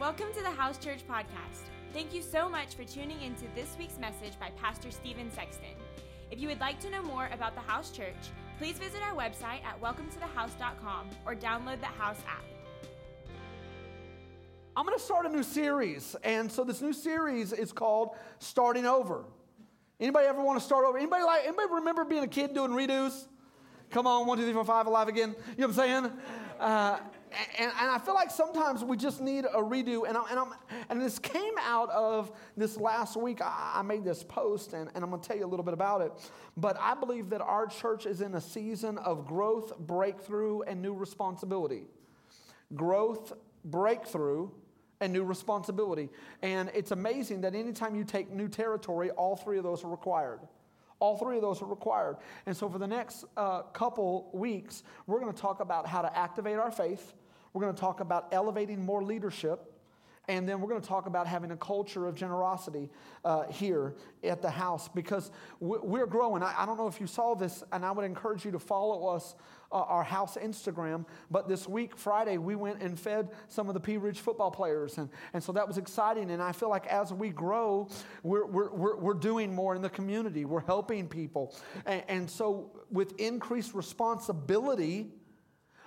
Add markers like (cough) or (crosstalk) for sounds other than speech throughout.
Welcome to the House Church Podcast. Thank you so much for tuning into this week's message by Pastor Steven Sexton. If you would like to know more about the House Church, please visit our website at welcometothehouse.com or download the House app. I'm going to start a new series, and so this new series is called Starting Over. Anybody ever want to start over? Anybody like? Anybody remember being a kid doing redos? Come on, one, two, three, four, five, alive again. You know what I'm saying? Uh, and, and, I feel like sometimes we just need a redo. And, I, and, I'm, and this came out of this last week. I, I made this post, and, and I'm going to tell you a little bit about it. But I believe that our church is in a season of growth, breakthrough, and new responsibility. Growth, breakthrough, and new responsibility. And it's amazing that anytime you take new territory, all three of those are required. All three of those are required. And so, for the next uh, couple weeks, we're going to talk about how to activate our faith we're going to talk about elevating more leadership. And then we're going to talk about having a culture of generosity uh, here at the house because we're growing. I, I, don't know if you saw this, and I would encourage you to follow us, uh, our house Instagram. But this week, Friday, we went and fed some of the Pea Ridge football players. And, and so that was exciting. And I feel like as we grow, we're, we're, we're, we're doing more in the community, we're helping people. And, and so with increased responsibility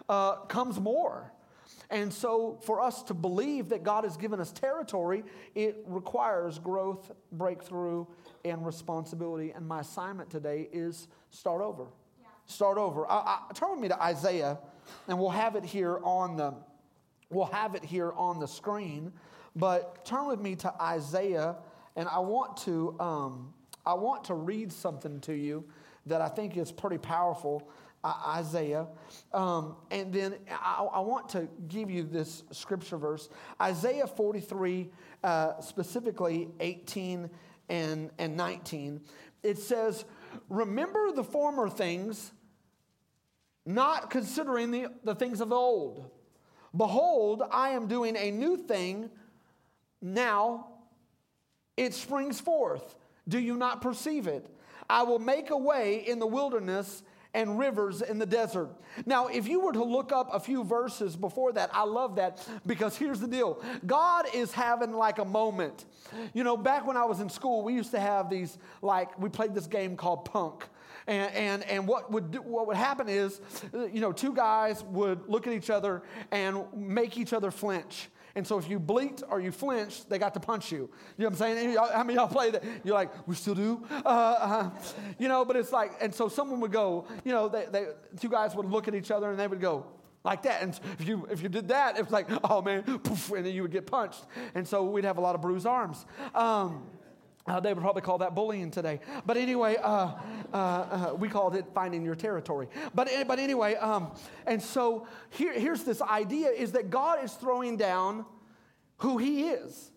uh, comes more. And so, for us to believe that God has given us territory, it requires growth, breakthrough, and responsibility. And my assignment today is start over. Yeah. Start over. I, I, turn with me to Isaiah, and we'll have it here on the we'll have it here on the screen. But turn with me to Isaiah, and I want to um, I want to read something to you that I think is pretty powerful. Isaiah. Um, and then I, I, want to give you this scripture verse Isaiah 43, uh, specifically 18 and, and 19. It says, Remember the former things, not considering the, the things of old. Behold, I am doing a new thing now, it springs forth. Do you not perceive it? I will make a way in the wilderness and rivers in the desert. Now, if you were to look up a few verses before that, I love that because here's the deal God is having like a moment. You know, back when I was in school, we used to have these, like, we played this game called Punk. And, and, and what, would do, what would happen is, uh, you know, two guys would look at each other and make each other flinch. And so if you blinked or you flinched, they got to punch you. You know what I'm saying? How many y'all play that? You're like, we still do? Uh, uh, you know, but it's like, and so someone would go, you know, they, they, two guys would look at each other and they would go, like that. And if you if you did that, it was like, oh man, poof, and then you would get punched. And so we'd have a lot of bruised arms. Um, uh, they would probably call that bullying today. But anyway, uh, uh, uh we called it finding your territory. But, eh, but anyway, um, and so here, here's this idea is that God is throwing down who he is.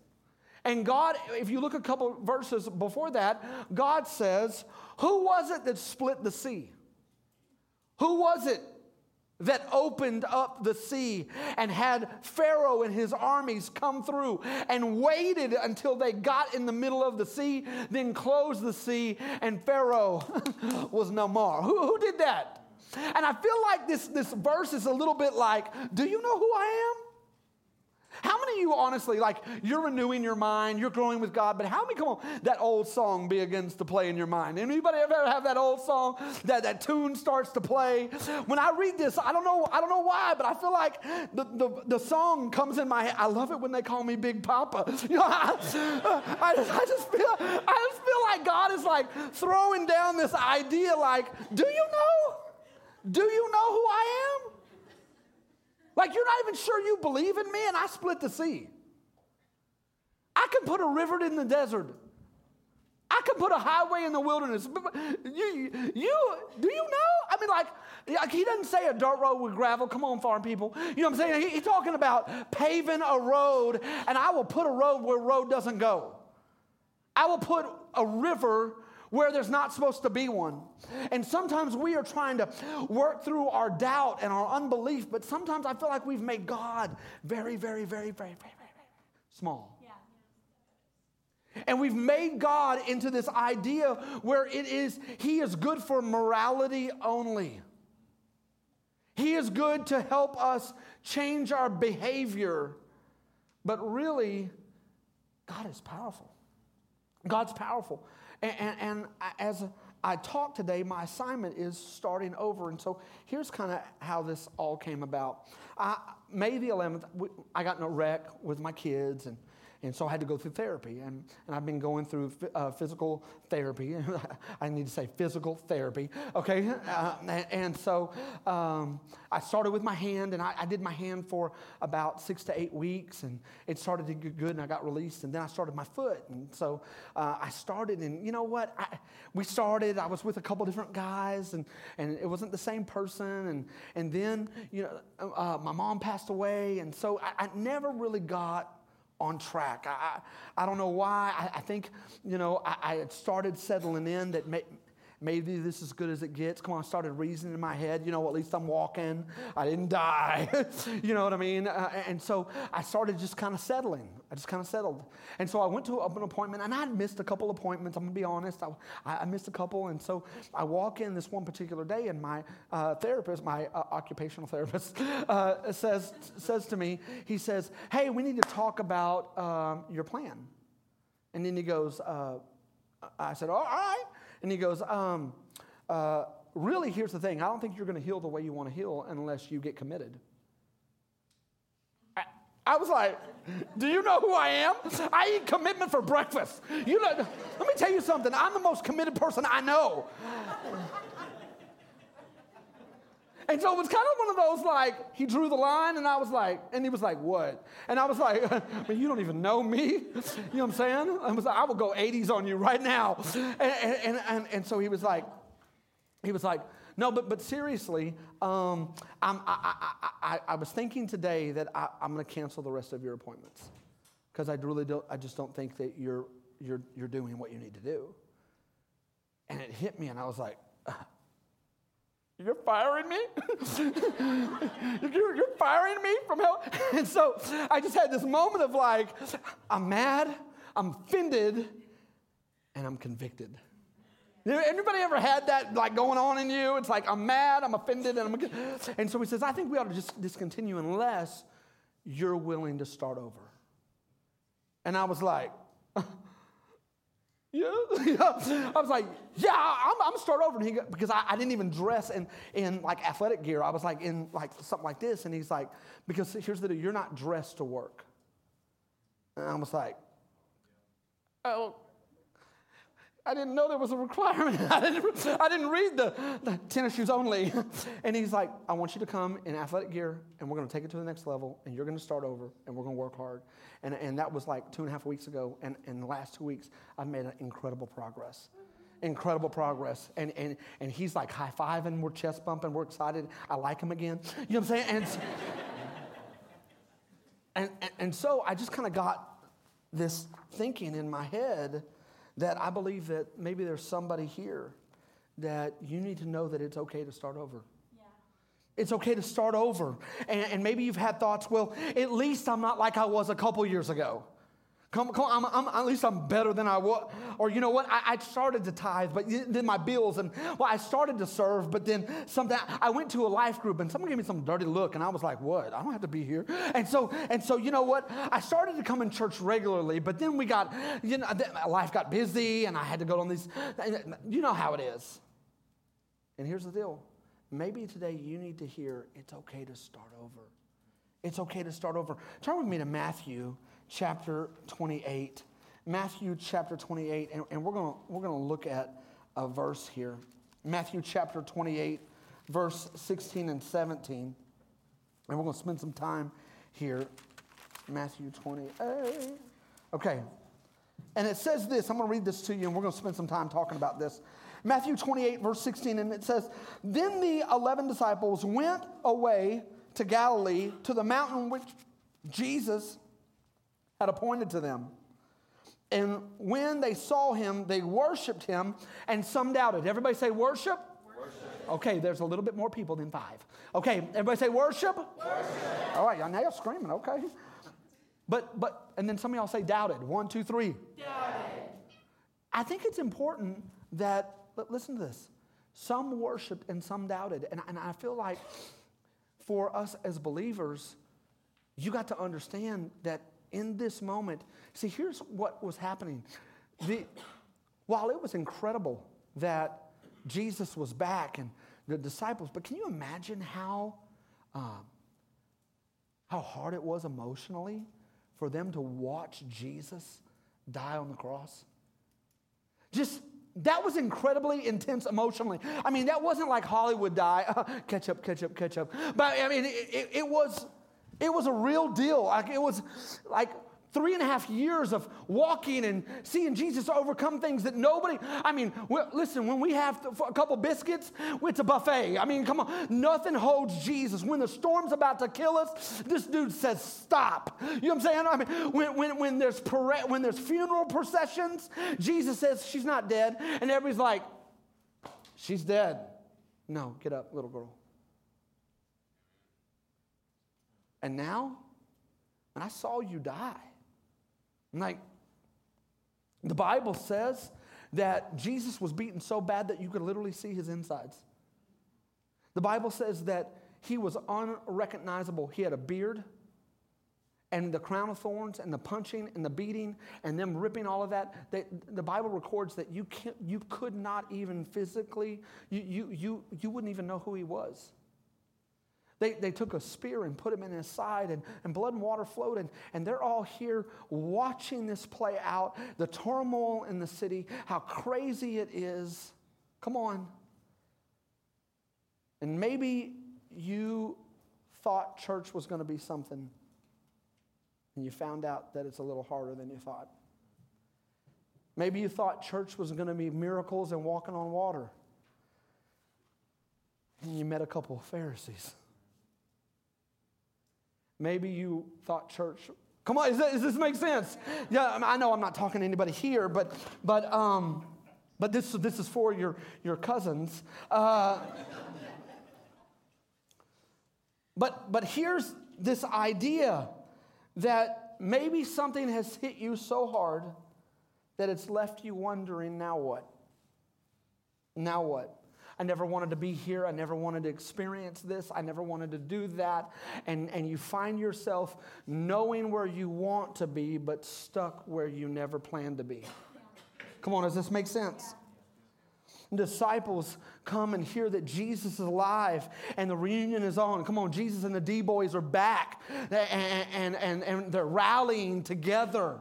And God, if you look a couple verses before that, God says, Who was it that split the sea? Who was it that opened up the sea and had Pharaoh and his armies come through and waited until they got in the middle of the sea, then closed the sea, and Pharaoh (laughs) was no more. Who, who did that? And I feel like this, this verse is a little bit like, Do you know who I am? How many of you honestly, like, you're renewing your mind, you're growing with God, but how many, come on, that old song begins to play in your mind? Anybody ever have that old song, that, that tune starts to play? When I read this, I don't know, I don't know why, but I feel like the, the, the song comes in my head. I love it when they call me Big Papa. (laughs) You know, I, I, just, I, just feel, I just feel like God is like throwing down this idea like, do you know? Do you know who I am? Like you're not even sure you believe in me, and I split the sea. I can put a river in the desert. I can put a highway in the wilderness. You, you, do you know? I mean, like, like he doesn't say a dirt road with gravel. Come on, farm people. You know what I'm saying? He, he's talking about paving a road, and I will put a road where road doesn't go. I will put a river where there's not supposed to be one. And sometimes we are trying to work through our doubt and our unbelief, but sometimes I feel like we've made God very, very, very, very, very, very, small. And we've made God into this idea where it is, He is good for morality only. He is good to help us change our behavior, But really, God is powerful. God's powerful. And, and, and as I talk today, my assignment is starting over. And so here's kind of how this all came about. I, May the 11th, I got in a wreck with my kids, and and so I had to go through therapy. And, and I've been going through uh, physical therapy. (laughs) I need to say physical therapy, okay? Uh, and, and, so um, I started with my hand, and I, I, did my hand for about six to eight weeks, and it started to get good, and I got released. And then I started my foot. And so uh, I started, and you know what? I, we started, I was with a couple different guys, and, and it wasn't the same person. And, and then, you know, uh, my mom passed away, and so I, I never really got on track. I, I, I don't know why. I, I think, you know, I, I, had started settling in that may, maybe this is as good as it gets. Come on, I started reasoning in my head, you know, at least I'm walking. I didn't die. (laughs) you know what I mean? Uh, and so I started just kind of settling. I just kind of settled. And so I went to an appointment, and I'd missed a couple appointments. I'm going to be honest. I, I, missed a couple. And so I walk in this one particular day, and my uh, therapist, my uh, occupational therapist, (laughs) uh, says, says to me, he says, Hey, we need to talk about um, your plan. And then he goes, uh, I said, All right. And he goes, um, uh, Really, here's the thing I don't think you're going to heal the way you want to heal unless you get committed. I, was like, Do you know who I am? I eat commitment for breakfast. You know, let me tell you something. I'm the most committed person I know. And so it was kind of one of those like, he drew the line, and I was like, and he was like, what? And I was like, (laughs) you don't even know me. You know what I'm saying? I was like, I will go 80s on you right now. And, and, and, and so he was like, he was like, no, but, but seriously, um, I, I, I, was thinking today that I, am going to cancel the rest of your appointments because I really I just don't think that you're, you're, you're doing what you need to do. And it hit me, and I was like, you're firing me? (laughs) you're, you're, firing me from hell? (laughs) And so I just had this moment of like, I'm mad, I'm offended, and I'm convicted. Anybody ever had that like going on in you? It's like I'm mad, I'm offended, and I'm and so he says, I think we ought to just discontinue unless you're willing to start over. And I was like, yeah. (laughs) I was like, yeah, I'm, I'm gonna start over. And he, because I, I, didn't even dress in, in like athletic gear. I was like in like something like this. And he's like, because here's the deal, you're not dressed to work. And I was like, oh, I didn't know there was a requirement. (laughs) I didn't, I didn't read the, the tennis shoes only. (laughs) And he's like, I want you to come in athletic gear and we're going to take it to the next level and you're going to start over and we're going to work hard. And, and that was like two and a half weeks ago. And in the last two weeks, I've made incredible progress. Incredible progress. And, and, and he's like high fiving, we're chest bumping, we're excited. I like him again. You know what I'm saying? And, (laughs) and, and, and so I just kind of got this thinking in my head that I believe that maybe there's somebody here that you need to know that it's okay to start over. Yeah. It's okay to start over. And, and, maybe you've had thoughts, well, at least I'm not like I was a couple years ago. Come, come I'm, I'm, at least I'm better than I was. Or you know what? I, I, started to tithe, but then my bills, and well, I started to serve, but then something. I went to a life group, and someone gave me some dirty look, and I was like, "What? I don't have to be here." And so, and so, you know what? I started to come in church regularly, but then we got, you know, life got busy, and I had to go on these. You know how it is. And here's the deal: maybe today you need to hear it's okay to start over. It's okay to start over. Turn with me to Matthew chapter 28. Matthew chapter 28, and, and we're going we're to look at a verse here. Matthew chapter 28, verse 16 and 17. And we're going to spend some time here. Matthew 28. Okay. And it says this I'm going to read this to you, and we're going to spend some time talking about this. Matthew 28, verse 16, and it says, Then the 11 disciples went away to Galilee to the mountain which Jesus had appointed to them. And when they saw him, they worshiped him, and some doubted. Everybody say worship? worship. Okay, there's a little bit more people than five. Okay, everybody say worship? worship. All right, y'all now you're screaming, okay. But, but, and then some of y'all say doubted. One, two, three. Doubted. I think it's important that, listen to this. Some worshiped and some doubted. And, and I feel like for us as believers, you got to understand that in this moment, see, here's what was happening. The, while it was incredible that Jesus was back and the disciples, but can you imagine how, um, how hard it was emotionally for them to watch Jesus die on the cross? Just that was incredibly intense emotionally. I mean, that wasn't like Hollywood die, (laughs) catch up, catch up, catch up. But I mean, it, it, it was it was a real deal. Like it was like three and a half years of walking and seeing Jesus overcome things that nobody, I mean, listen, when we have a couple biscuits, it's a buffet. I mean, come on, nothing holds Jesus. When the storm's about to kill us, this dude says, stop. You know what I'm saying? I mean, when, when, when, there's, when there's funeral processions, Jesus says, she's not dead. And everybody's like, she's dead. No, get up, little girl. And now, and I saw you die. Like, the Bible says that Jesus was beaten so bad that you could literally see his insides. The Bible says that he was unrecognizable. He had a beard and the crown of thorns and the punching and the beating and them ripping all of that. They, the Bible records that you, can't, you could not even physically, you, you, you, you wouldn't even know who he was. They, they took a spear and put him in his side, and, and blood and water flowed. And, and they're all here watching this play out the turmoil in the city, how crazy it is. Come on. And maybe you thought church was going to be something, and you found out that it's a little harder than you thought. Maybe you thought church was going to be miracles and walking on water. And you met a couple of Pharisees. Maybe you thought church. Come on, that, does this make sense? Yeah, I know I'm not talking to anybody here, but but um, but this this is for your your cousins. Uh, but but here's this idea that maybe something has hit you so hard that it's left you wondering now what? Now what? I never wanted to be here. I never wanted to experience this. I never wanted to do that. And, and you find yourself knowing where you want to be, but stuck where you never planned to be. Come on, does this make sense? disciples come and hear that Jesus is alive and the reunion is on. Come on, Jesus and the D boys are back and, and, and, and they're rallying together.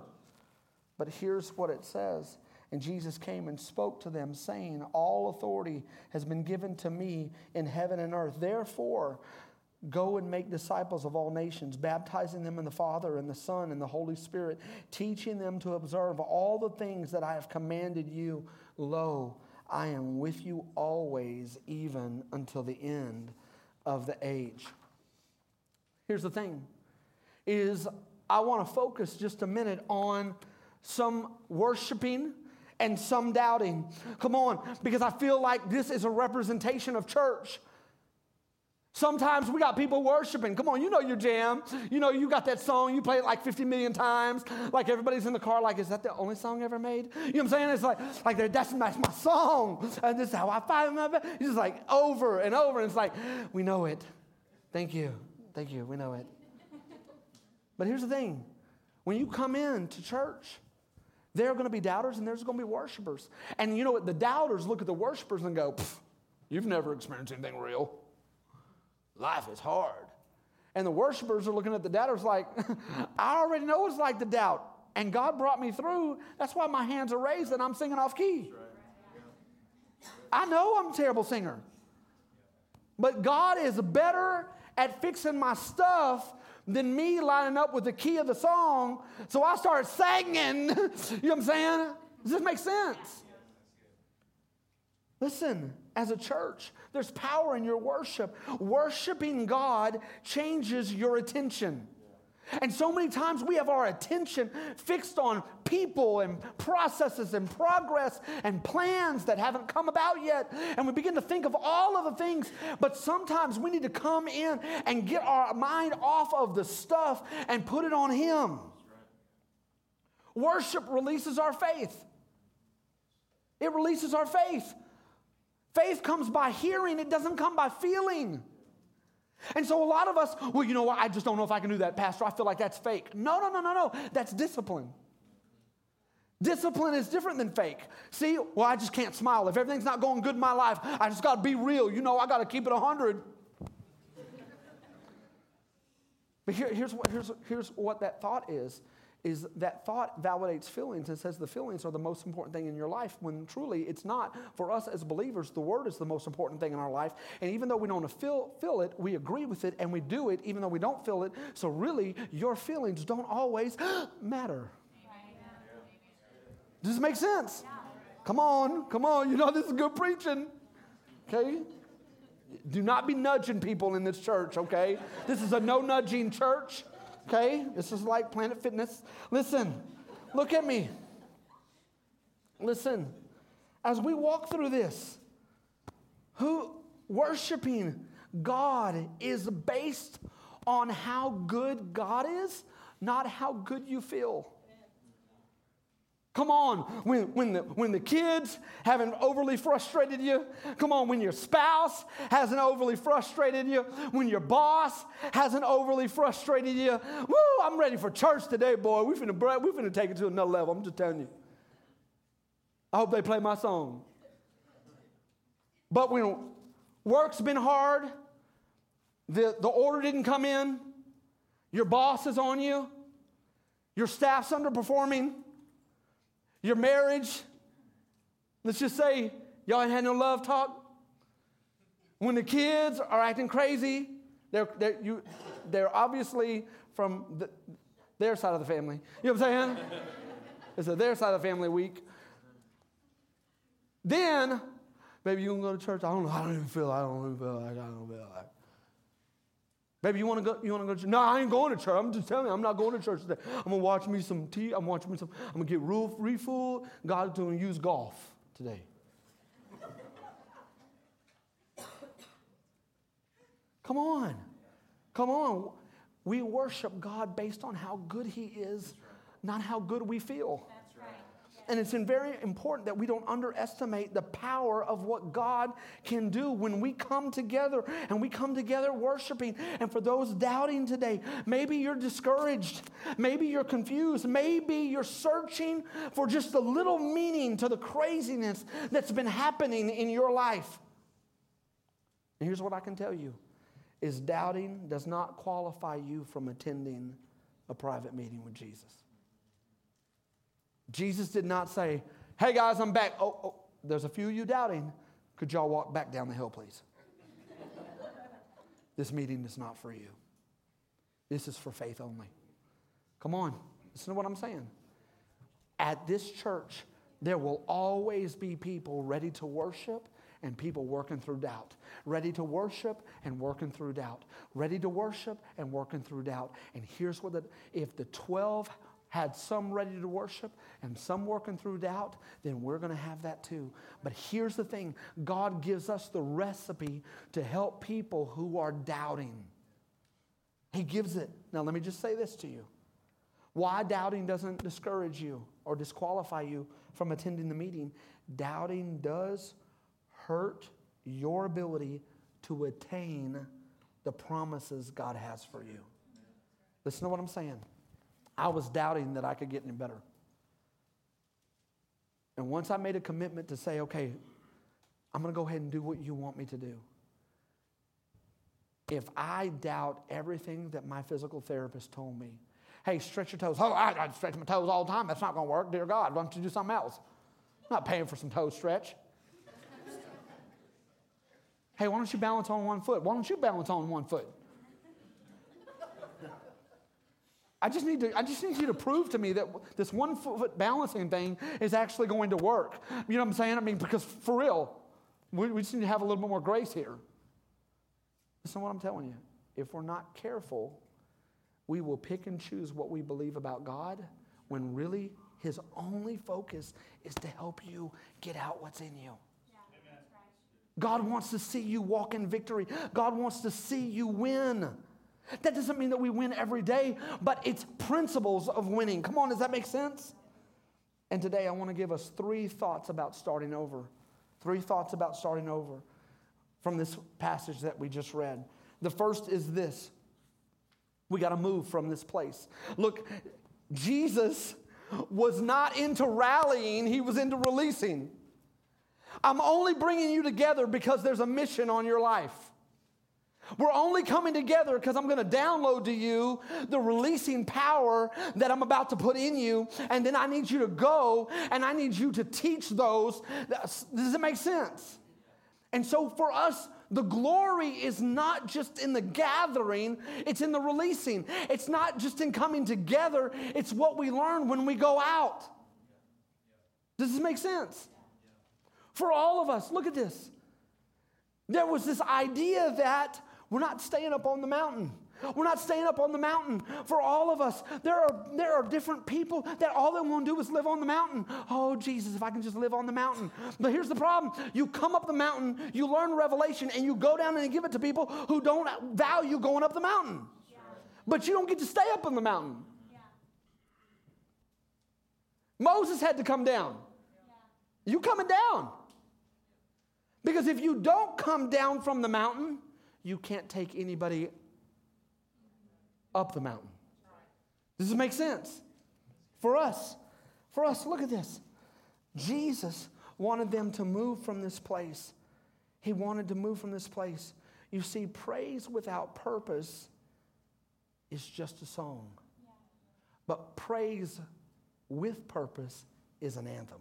But here's what it says and Jesus came and spoke to them, saying, All authority has been given to me in heaven and earth. Therefore, Go and make disciples of all nations, baptizing them in the Father and the Son and the Holy Spirit, teaching them to observe all the things that I have commanded you. Lo, I am with you always, even until the end of the age. Here's the thing is I want to focus just a minute on some worshiping and some doubting. Come on, because I feel like this is a representation of church. Sometimes we got people worshiping. Come on, you know your jam. You know, you got that song, you play it like 50 million times. Like everybody's in the car, like, is that the only song ever made? You know what I'm saying? It's like, like that's, that's my song. And this is how I find my best. It's just like over and over. And it's like, we know it. Thank you. Thank you. We know it. But here's the thing when you come in to church, there are going to be doubters and there's going to be worshipers. And you know what? The doubters look at the worshipers and go, You've never experienced anything real. Life is hard. And the worshipers are looking at the doubters like, (laughs) I already know it's like to doubt. And God brought me through. That's why my hands are raised and I'm singing off key. I know I'm a terrible singer. But God is better at fixing my stuff than me lining up with the key of the song. So I started singing. (laughs) you know what I'm saying? Does this make sense? Listen, as a church, there's power in your worship. Worshiping God changes your attention. And so many times we have our attention fixed on people and processes and progress and plans that haven't come about yet. And we begin to think of all of the things. But sometimes we need to come in and get our mind off of the stuff and put it on Him. Worship releases our faith. It releases our faith. Faith comes by hearing, it doesn't come by feeling. And so a lot of us, well, you know what? I just don't know if I can do that, Pastor. I feel like that's fake. No, no, no, no, no. That's discipline. Discipline is different than fake. See, well, I just can't smile. If everything's not going good in my life, I just got to be real. You know, I got to keep it 100. but here, here's, what, here's, here's what that thought is is that thought validates feelings and says the feelings are the most important thing in your life when truly it's not. For us as believers, the word is the most important thing in our life. And even though we don't feel, feel it, we agree with it and we do it even though we don't feel it. So really, your feelings don't always (gasps) matter. Does this make sense? Come on, come on. You know this is good preaching. Okay? Do not be nudging people in this church, okay? This is a no nudging church. Okay? This is like Planet Fitness. Listen, look at me. Listen, as we walk through this, who worshiping God is based on how good God is, not how good you feel. Come on, when, when, the, when the kids haven't overly frustrated you. Come on, when your spouse hasn't overly frustrated you. When your boss hasn't overly frustrated you. Woo, I'm ready for church today, boy. We finna, we finna take it to another level. I'm just telling you. I hope they play my song. But when work's been hard, the, the order didn't come in, your boss is on you, your staff's underperforming, your marriage, let's just say y'all ain't had no love talk. When the kids are acting crazy, they're, they're, you, they're obviously from the, their side of the family. You know what I'm saying? it's a their side of the family week. Then, maybe you can go to church. I don't know. I don't even feel. I don't even feel like I don't feel like. Baby, you want to go? You want to go to church? No, I ain't going to church. I'm just telling you, I'm not going to church today. I'm gonna watch me some tea. I'm watching me some. I'm gonna get free food. God's gonna use golf today. (coughs) Come on, come on. We worship God based on how good He is, not how good we feel. And it's very important that we don't underestimate the power of what God can do when we come together and we come together worshiping. And for those doubting today, maybe you're discouraged, maybe you're confused, maybe you're searching for just a little meaning to the craziness that's been happening in your life. And here's what I can tell you is doubting does not qualify you from attending a private meeting with Jesus. Jesus did not say, Hey guys, I'm back. Oh, oh, there's a few of you doubting. Could y'all walk back down the hill, please? (laughs) this meeting is not for you. This is for faith only. Come on, listen to what I'm saying. At this church, there will always be people ready to worship and people working through doubt. Ready to worship and working through doubt. Ready to worship and working through doubt. And here's what the, if the 12 had some ready to worship and some working through doubt, then we're going to have that too. But here's the thing God gives us the recipe to help people who are doubting. He gives it. Now, let me just say this to you why doubting doesn't discourage you or disqualify you from attending the meeting. Doubting does hurt your ability to attain the promises God has for you. Listen to what I'm saying. I was doubting that I could get any better. And once I made a commitment to say, okay, I'm going to go ahead and do what you want me to do. If I doubt everything that my physical therapist told me, hey, stretch your toes. Oh, I, I stretch my toes all the time. That's not going to work. Dear God, why don't you do something else? I'm not paying for some toe stretch. hey, why don't you balance on one foot? Why don't you balance on one foot? I just need to, I just need you to prove to me that this one foot balancing thing is actually going to work. You know what I'm saying? I mean, because for real, we, we just need to have a little bit more grace here. Listen to what I'm telling you. If we're not careful, we will pick and choose what we believe about God when really his only focus is to help you get out what's in you. God wants to see you walk in victory. God wants to see you win. That doesn't mean that we win every day, but it's principles of winning. Come on, does that make sense? And today I want to give us three thoughts about starting over. Three thoughts about starting over from this passage that we just read. The first is this we got to move from this place. Look, Jesus was not into rallying, he was into releasing. I'm only bringing you together because there's a mission on your life. We're only coming together because I'm going to download to you the releasing power that I'm about to put in you. And then I need you to go and I need you to teach those. Does it make sense? And so for us, the glory is not just in the gathering, it's in the releasing. It's not just in coming together, it's what we learn when we go out. Does this make sense? For all of us, look at this. There was this idea that we're not staying up on the mountain. We're not staying up on the mountain for all of us. There are, there are different people that all they want to do is live on the mountain. Oh, Jesus, if I can just live on the mountain. But here's the problem you come up the mountain, you learn revelation, and you go down and give it to people who don't value going up the mountain. Yeah. But you don't get to stay up on the mountain. Yeah. Moses had to come down. Yeah. You coming down. Because if you don't come down from the mountain, you can't take anybody up the mountain. Does this make sense? For us, for us, look at this. Jesus wanted them to move from this place. He wanted to move from this place. You see, praise without purpose is just a song. But praise with purpose is an anthem.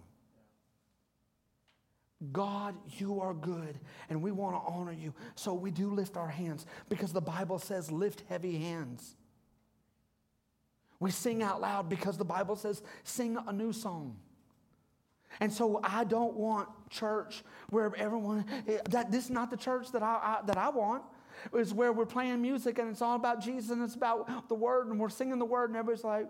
God, you are good, and we want to honor you. So we do lift our hands because the Bible says, lift heavy hands. We sing out loud because the Bible says, sing a new song. And so I don't want church where everyone, that this is not the church that I, I that I want. It's where we're playing music and it's all about Jesus and it's about the word and we're singing the word and everybody's like,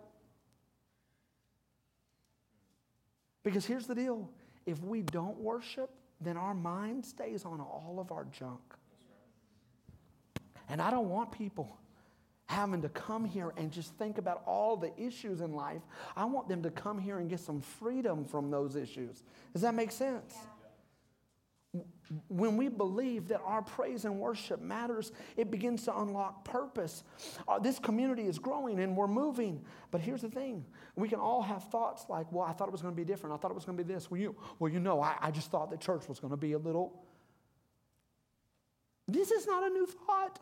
because here's the deal if we don't worship, then our mind stays on all of our junk. And I don't want people having to come here and just think about all the issues in life. I want them to come here and get some freedom from those issues. Does that make sense? Yeah when we believe that our praise and worship matters, it begins to unlock purpose. Uh, this community is growing and we're moving. But here's the thing we can all have thoughts like, well, I thought it was going to be different. I thought it was going to be this. Well, you, well, you know, I, I just thought the church was going to be a little. This is not a new thought.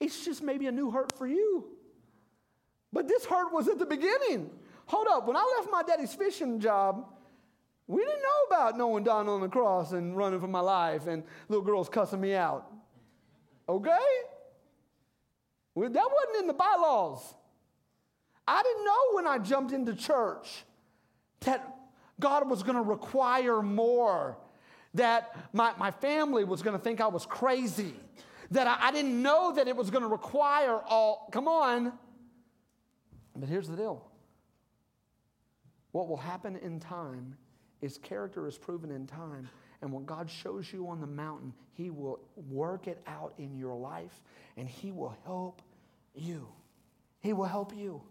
It's just maybe a new hurt for you. But this hurt was at the beginning. Hold up. When I left my daddy's fishing job, we didn't know about knowing dying on the cross and running for my life and little girls cussing me out. Okay? Well, that wasn't in the bylaws. I didn't know when I jumped into church that God was going to require more, that my, my family was going to think I was crazy, that I, I didn't know that it was going to require all. Come on. But here's the deal what will happen in time is character is proven in time. And when God shows you on the mountain, He will work it out in your life and He will help you. He will help you.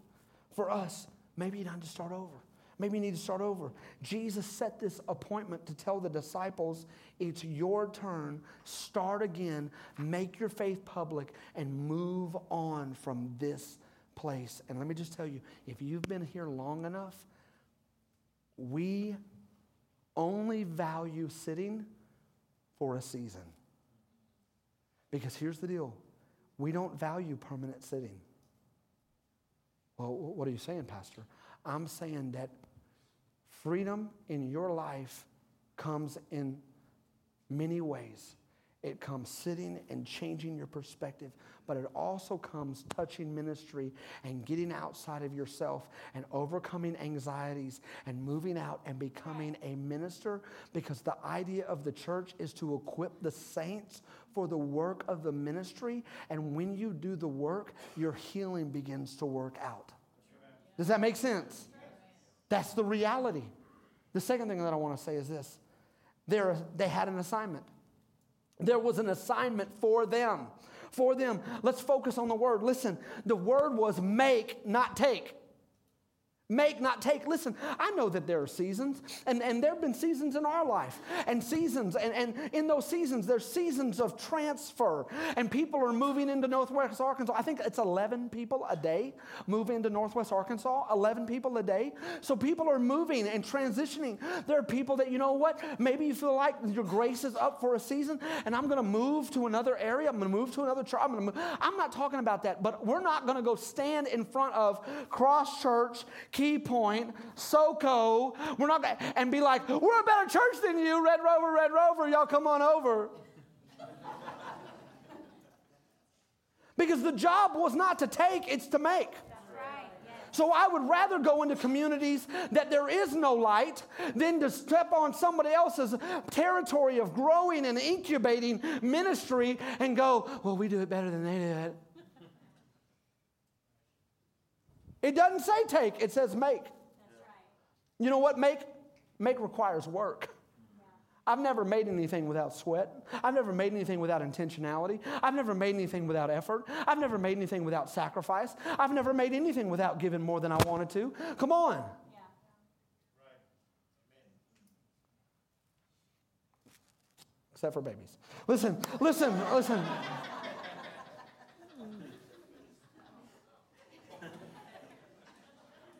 For us, maybe you need to start over. Maybe you need to start over. Jesus set this appointment to tell the disciples, it's your turn. Start again. Make your faith public and move on from this place. And let me just tell you if you've been here long enough, we only value sitting for a season. Because here's the deal we don't value permanent sitting. Well, what are you saying, Pastor? I'm saying that freedom in your life comes in many ways. It comes sitting and changing your perspective, but it also comes touching ministry and getting outside of yourself and overcoming anxieties and moving out and becoming a minister because the idea of the church is to equip the saints for the work of the ministry. And when you do the work, your healing begins to work out. Does that make sense? That's the reality. The second thing that I want to say is this they had an assignment. There was an assignment for them. For them. Let's focus on the word. Listen, the word was make, not take. Make, not take. Listen, I know that there are seasons, and, and there have been seasons in our life, and seasons, and, and in those seasons, there's seasons of transfer, and people are moving into Northwest Arkansas. I think it's 11 people a day move into Northwest Arkansas, 11 people a day. So people are moving and transitioning. There are people that, you know what, maybe you feel like your grace is up for a season, and I'm going to move to another area, I'm going to move to another church. I'm. I'm not talking about that, but we're not going to go stand in front of Cross Church Key Point, SoCo. We're not and be like, we're a better church than you, Red Rover, Red Rover. Y'all come on over. (laughs) because the job was not to take, it's to make. So I would rather go into communities that there is no light than to step on somebody else's territory of growing and incubating ministry and go, well, we do it better than they do it. It doesn't say take, it says make. Right. You know what? Make, make requires work. I've never made anything without sweat. I've never made anything without intentionality. I've never made anything without effort. I've never made anything without sacrifice. I've never made anything without giving more than I wanted to. Come on. Except for babies. Listen, listen, listen.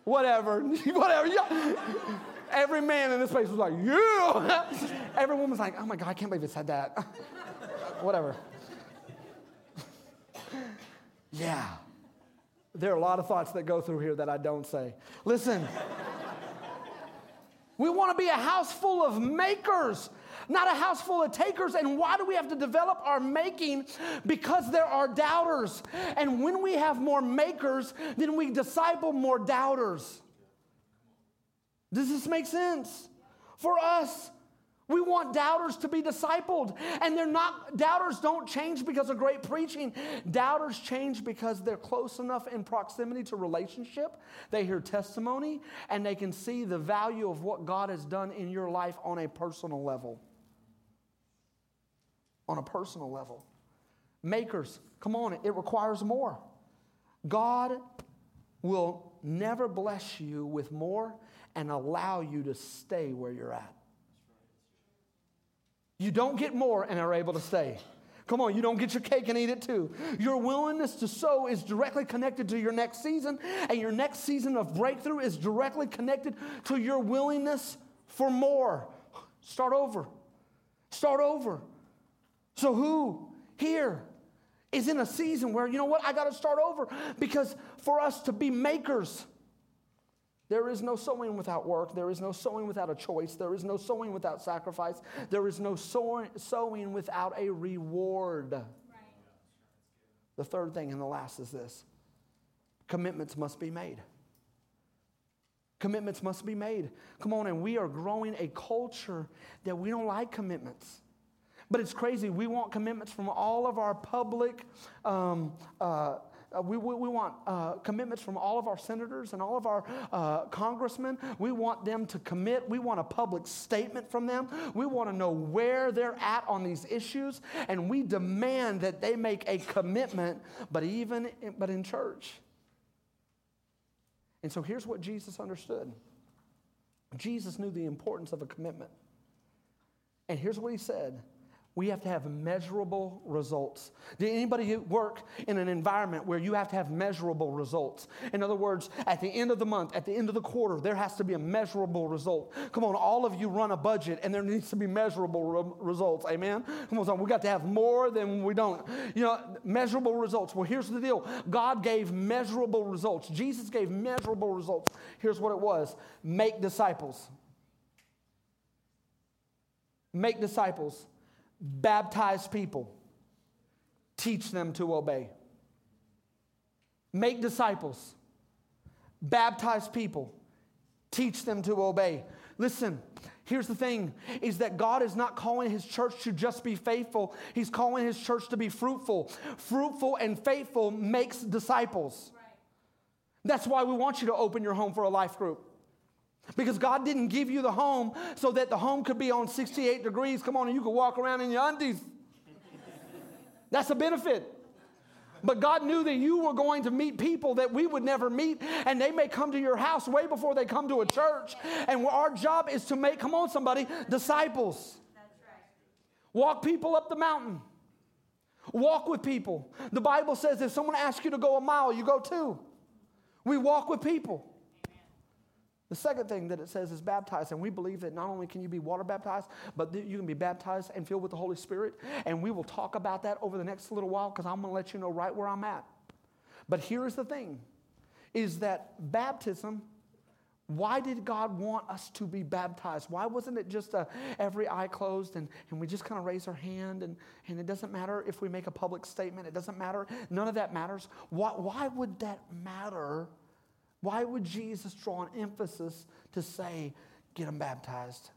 Whatever, (laughs) whatever. Every man in this place was like, yeah. Every woman was like, oh my God, I can't believe it said that. (laughs) whatever. (laughs) yeah. There are a lot of thoughts that go through here that I don't say. Listen, we want to be a house full of makers not a house full of takers. And why do we have to develop our making? Because there are doubters. And when we have more makers, then we disciple more doubters. Does this make sense? For us, we want doubters to be discipled. And they're not, doubters don't change because of great preaching. Doubters change because they're close enough in proximity to relationship. They hear testimony and they can see the value of what God has done in your life on a personal level on a personal level. Makers, come on, it requires more. God will never bless you with more and allow you to stay where you're at. You don't get more and are able to stay. Come on, you don't get your cake and eat it too. Your willingness to sow is directly connected to your next season, and your next season of breakthrough is directly connected to your willingness for more. Start over. Start over. So, who here is in a season where, you know what, I got to start over? Because for us to be makers, there is no sowing without work. There is no sowing without a choice. There is no sowing without sacrifice. There is no sowing without a reward. The third thing and the last is this commitments must be made. Commitments must be made. Come on, and we are growing a culture that we don't like commitments. But it's crazy. We want commitments from all of our public. Um, uh, uh, we, we, we, want uh, commitments from all of our senators and all of our uh, congressmen. We want them to commit. We want a public statement from them. We want to know where they're at on these issues. And we demand that they make a commitment, but even in, but in church. And so here's what Jesus understood Jesus knew the importance of a commitment. And here's what he said we have to have measurable results. Did anybody work in an environment where you have to have measurable results? In other words, at the end of the month, at the end of the quarter, there has to be a measurable result. Come on, all of you run a budget and there needs to be measurable re- results. Amen? Come on, son, we got to have more than we don't. You know, measurable results. Well, here's the deal God gave measurable results, Jesus gave measurable results. Here's what it was make disciples. Make disciples baptize people, teach them to obey. Make disciples, baptize people, teach them to obey. Listen, here's the thing is that God is not calling his church to just be faithful. He's calling his church to be fruitful. Fruitful and faithful makes disciples. Right. That's why we want you to open your home for a life group. Because God didn't give you the home so that the home could be on 68 degrees. Come on, and you could walk around in your undies. That's a benefit. But God knew that you were going to meet people that we would never meet, and they may come to your house way before they come to a church. And our job is to make, come on, somebody, disciples. Walk people up the mountain. Walk with people. The Bible says if someone asks you to go a mile, you go two. We walk with people. The second thing that it says is baptized, and we believe that not only can you be water baptized, but you can be baptized and filled with the Holy Spirit. And we will talk about that over the next little while because I'm going to let you know right where I'm at. But here's the thing is that baptism why did God want us to be baptized? Why wasn't it just a, every eye closed and, and we just kind of raise our hand and, and it doesn't matter if we make a public statement? It doesn't matter. None of that matters. Why, why would that matter? Why would Jesus draw an emphasis to say, get them baptized?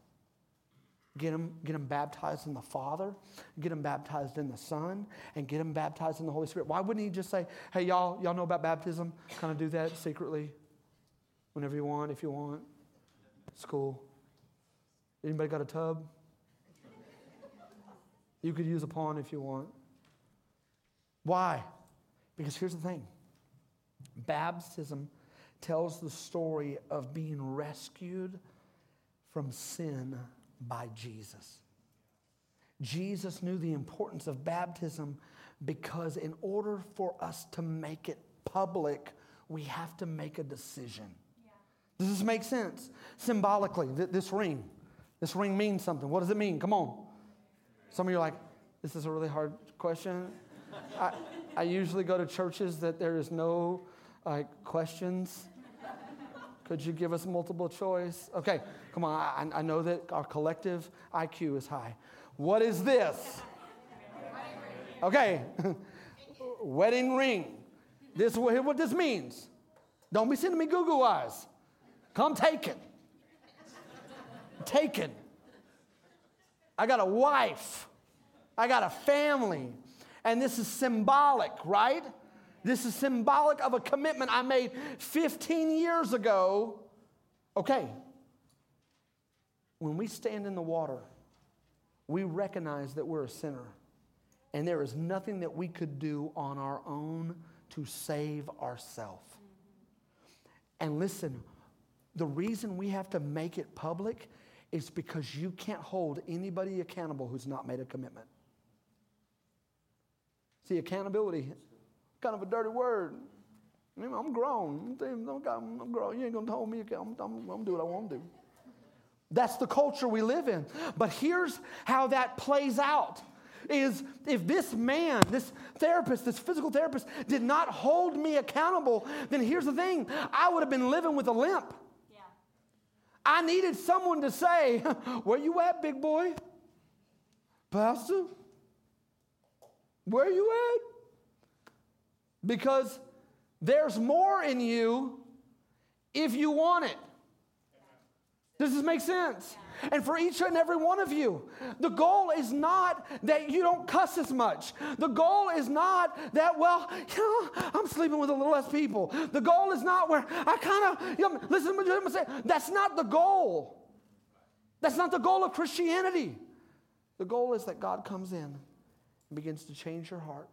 Get them, get them baptized in the Father, get them baptized in the Son, and get them baptized in the Holy Spirit. Why wouldn't he just say, hey, y'all, y'all know about baptism? Kind of do that secretly whenever you want, if you want. It's cool. Anybody got a tub? You could use a pond if you want. Why? Because here's the thing baptism tells the story of being rescued from sin by Jesus. Jesus knew the importance of baptism because, in order for us to make it public, we have to make a decision. Does this make sense? Symbolically, th- this ring, this ring means something. What does it mean? Come on. Some of you are like, this is a really hard question. (laughs) I, I usually go to churches that there is no like questions. Could you give us multiple choice? Okay, come on. I, I know that our collective IQ is high. What is this? Okay, (laughs) wedding ring. This what this means. Don't be sending me Google eyes. Come take it. Taken. I got a wife. I got a family. And this is symbolic, right? This is symbolic of a commitment I made 15 years ago. Okay. When we stand in the water, we recognize that we're a sinner. And there is nothing that we could do on our own to save ourselves. And listen, the reason we have to make it public is because you can't hold anybody accountable who's not made a commitment. See, accountability, kind of a dirty word. I'm grown. I'm grown. You ain't going to hold me accountable. I'm, I'm, I'm doing what I want to do. That's the culture we live in. But here's how that plays out is if this man, this therapist, this physical therapist did not hold me accountable, then here's the thing I would have been living with a limp. Yeah. I needed someone to say, (laughs) Where you at, big boy? Pastor? Where you at? Because there's more in you if you want it. Does this make sense? And for each and every one of you, the goal is not that you don't cuss as much. The goal is not that, well, you (laughs) know, I'm sleeping with a little less people. The goal is not where I kind of, you know, listen to me say, that's not the goal. That's not the goal of Christianity. The goal is that God comes in and begins to change your heart.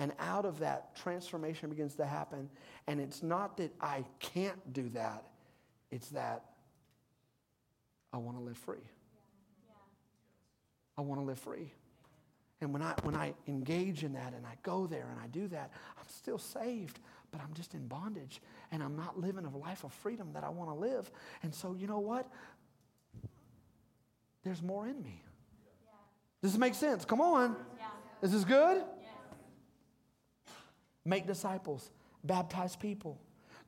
And out of that, transformation begins to happen. And it's not that I can't do that, it's that I want to live free. I want to live free. And when I, when I engage in that and I go there and I do that, I'm still saved, but I'm just in bondage and I'm not living a life of freedom that I want to live. And so, you know what? There's more in me. Yeah. Does this make sense? Come on. Yeah. Is this good? Make disciples, baptize people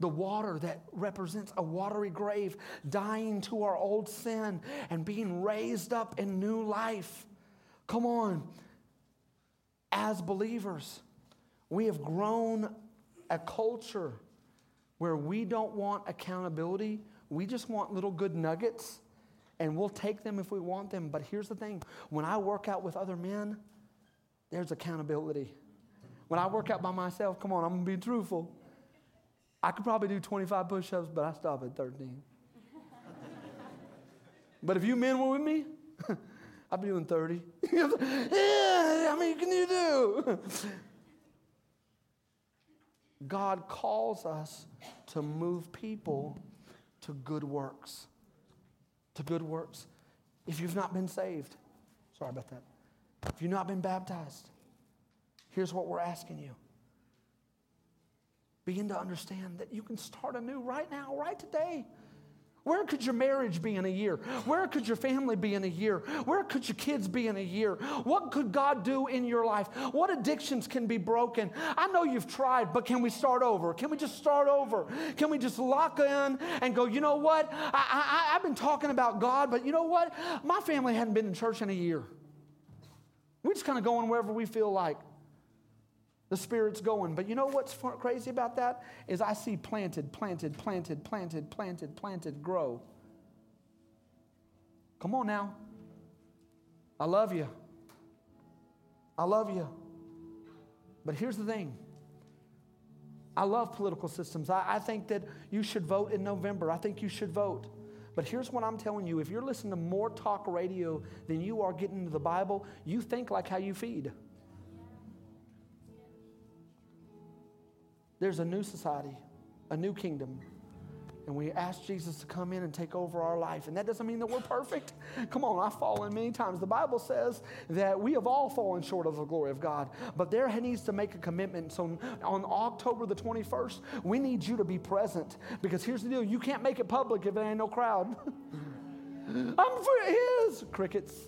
the water that represents a watery grave, dying to our old sin and being raised up in new life. Come on. As believers, we have grown a culture where we don't want accountability, we just want little good nuggets. And we'll take them if we want them. But here's the thing when I work out with other men, there's accountability. When I work out by myself, come on, I'm gonna be truthful. I could probably do 25 push ups, but I stop at 13. (laughs) but if you men were with me, (laughs) I'd be doing 30. (laughs) yeah, I mean, can you do? God calls us to move people to good works. To good works. If you've not been saved, sorry about that. If you've not been baptized, here's what we're asking you. Begin to understand that you can start anew right now, right today. Where could your marriage be in a year? Where could your family be in a year? Where could your kids be in a year? What could God do in your life? What addictions can be broken? I know you've tried, but can we start over? Can we just start over? Can we just lock in and go, you know what? I, I've been talking about God, but you know what? My family hadn't been in church in a year. We're just kind of going wherever we feel like the Spirit's going. But you know what's crazy about that? Is I see planted, planted, planted, planted, planted, planted grow. Come on now. I love you. I love you. But here's the thing I love political systems. I, I, think that you should vote in November. I think you should vote. But here's what I'm telling you if you're listening to more talk radio than you are getting into the Bible, you think like how you feed. There's a new society, a new kingdom. And we ask Jesus to come in and take over our life. And that doesn't mean that we're perfect. Come on, I've fallen many times. The Bible says that we have all fallen short of the glory of God. But there needs to make a commitment. So on October the 21st, we need you to be present. Because here's the deal you can't make it public if there ain't no crowd. (laughs) I'm for his. Crickets.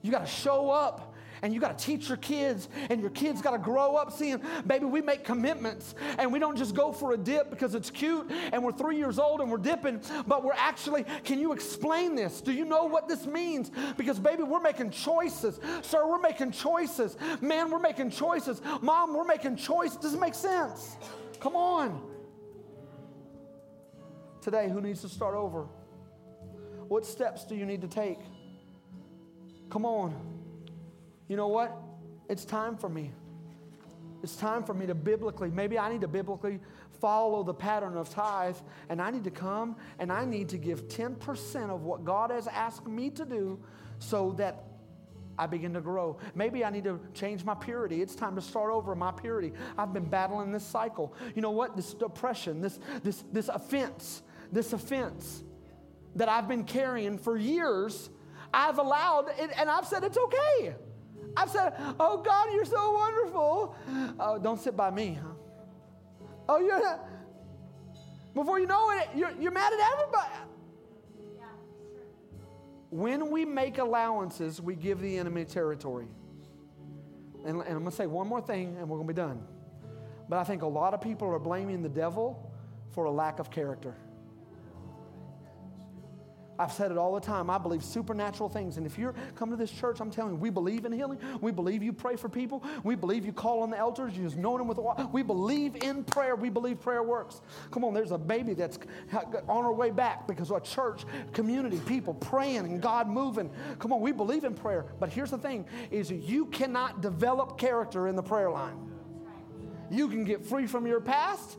You got to show up and you got to teach your kids, and your kids got to grow up seeing, baby, we make commitments, and we don't just go for a dip because it's cute, and we're three years old and we're dipping, but we're actually, can you explain this? Do you know what this means? Because, baby, we're making choices. Sir, we're making choices. Man, we're making choices. Mom, we're making choices. Does it make sense? Come on. Today, who needs to start over? What steps do you need to take? Come on you know what? It's time for me. It's time for me to biblically, maybe I need to biblically follow the pattern of tithe, and I need to come and I need to give 10% of what God has asked me to do so that I begin to grow. Maybe I need to change my purity. It's time to start over my purity. I've been battling this cycle. You know what? This depression, this, this, this offense, this offense that I've been carrying for years, I've allowed, it, and I've said it's okay. I've said, Oh God, you're so wonderful. Oh, don't sit by me, huh? Oh, you're not. Before you know it, you're, you're mad at everybody. When we make allowances, we give the enemy territory. And, and I'm going to say one more thing and we're going to be done. But I think a lot of people are blaming the devil for a lack of character. I've said it all the time. I believe supernatural things. And if you're coming to this church, I'm telling you, we believe in healing. We believe you pray for people. We believe you call on the elders. You just know them with water. We believe in prayer. We believe prayer works. Come on, there's a baby that's on her way back because of a church, community, people praying and God moving. Come on, we believe in prayer. But here's the thing is you cannot develop character in the prayer line. You can get free from your past,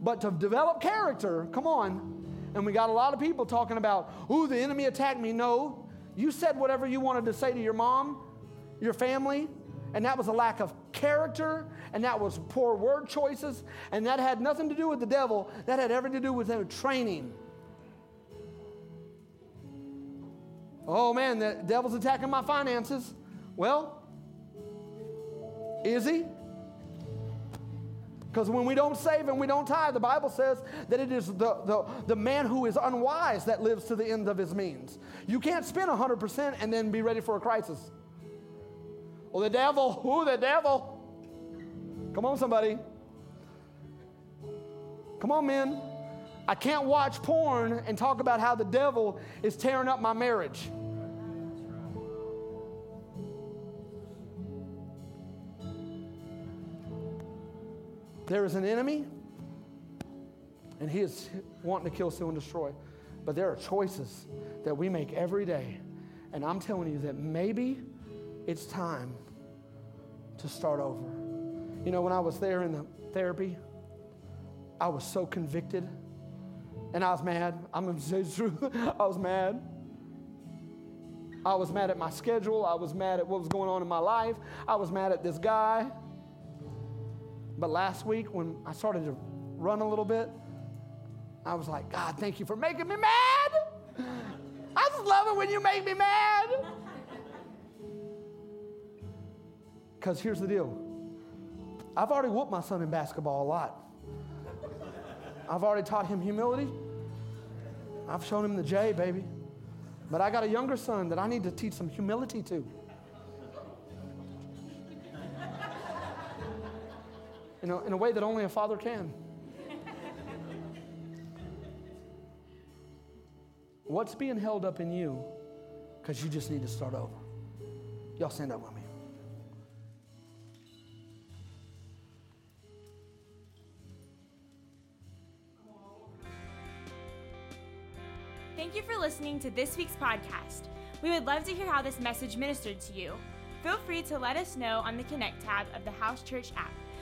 but to develop character, come on, and we got a lot of people talking about, ooh, the enemy attacked me. No, you said whatever you wanted to say to your mom, your family, and that was a lack of character, and that was poor word choices, and that had nothing to do with the devil. That had everything to do with their training. Oh man, the devil's attacking my finances. Well, is he? Because when we don't save and we don't tithe, the Bible says that it is the, the, the man who is unwise that lives to the end of his means. You can't spend 100% and then be ready for a crisis. Well, the devil, (laughs) who the devil? Come on, somebody. Come on, men. I can't watch porn and talk about how the devil is tearing up my marriage. There is an enemy, and he is wanting to kill, steal, and destroy. But there are choices that we make every day. And I'm telling you that maybe it's time to start over. You know, when I was there in the therapy, I was so convicted and I was mad. I'm going to say the truth. (laughs) I was mad. I was mad at my schedule. I was mad at what was going on in my life. I was mad at this guy. But last week, when I started to run a little bit, I was like, God, thank you for making me mad. I just love it when you make me mad. Because here's the deal I've already whooped my son in basketball a lot. I've already taught him humility. I've shown him the J, baby. But I got a younger son that I need to teach some humility to. In a, in a way that only a father can. What's being held up in you? Because you just need to start over. Y'all stand up with me. Thank you for listening to this week's podcast. We would love to hear how this message ministered to you. Feel free to let us know on the Connect tab of the House Church app.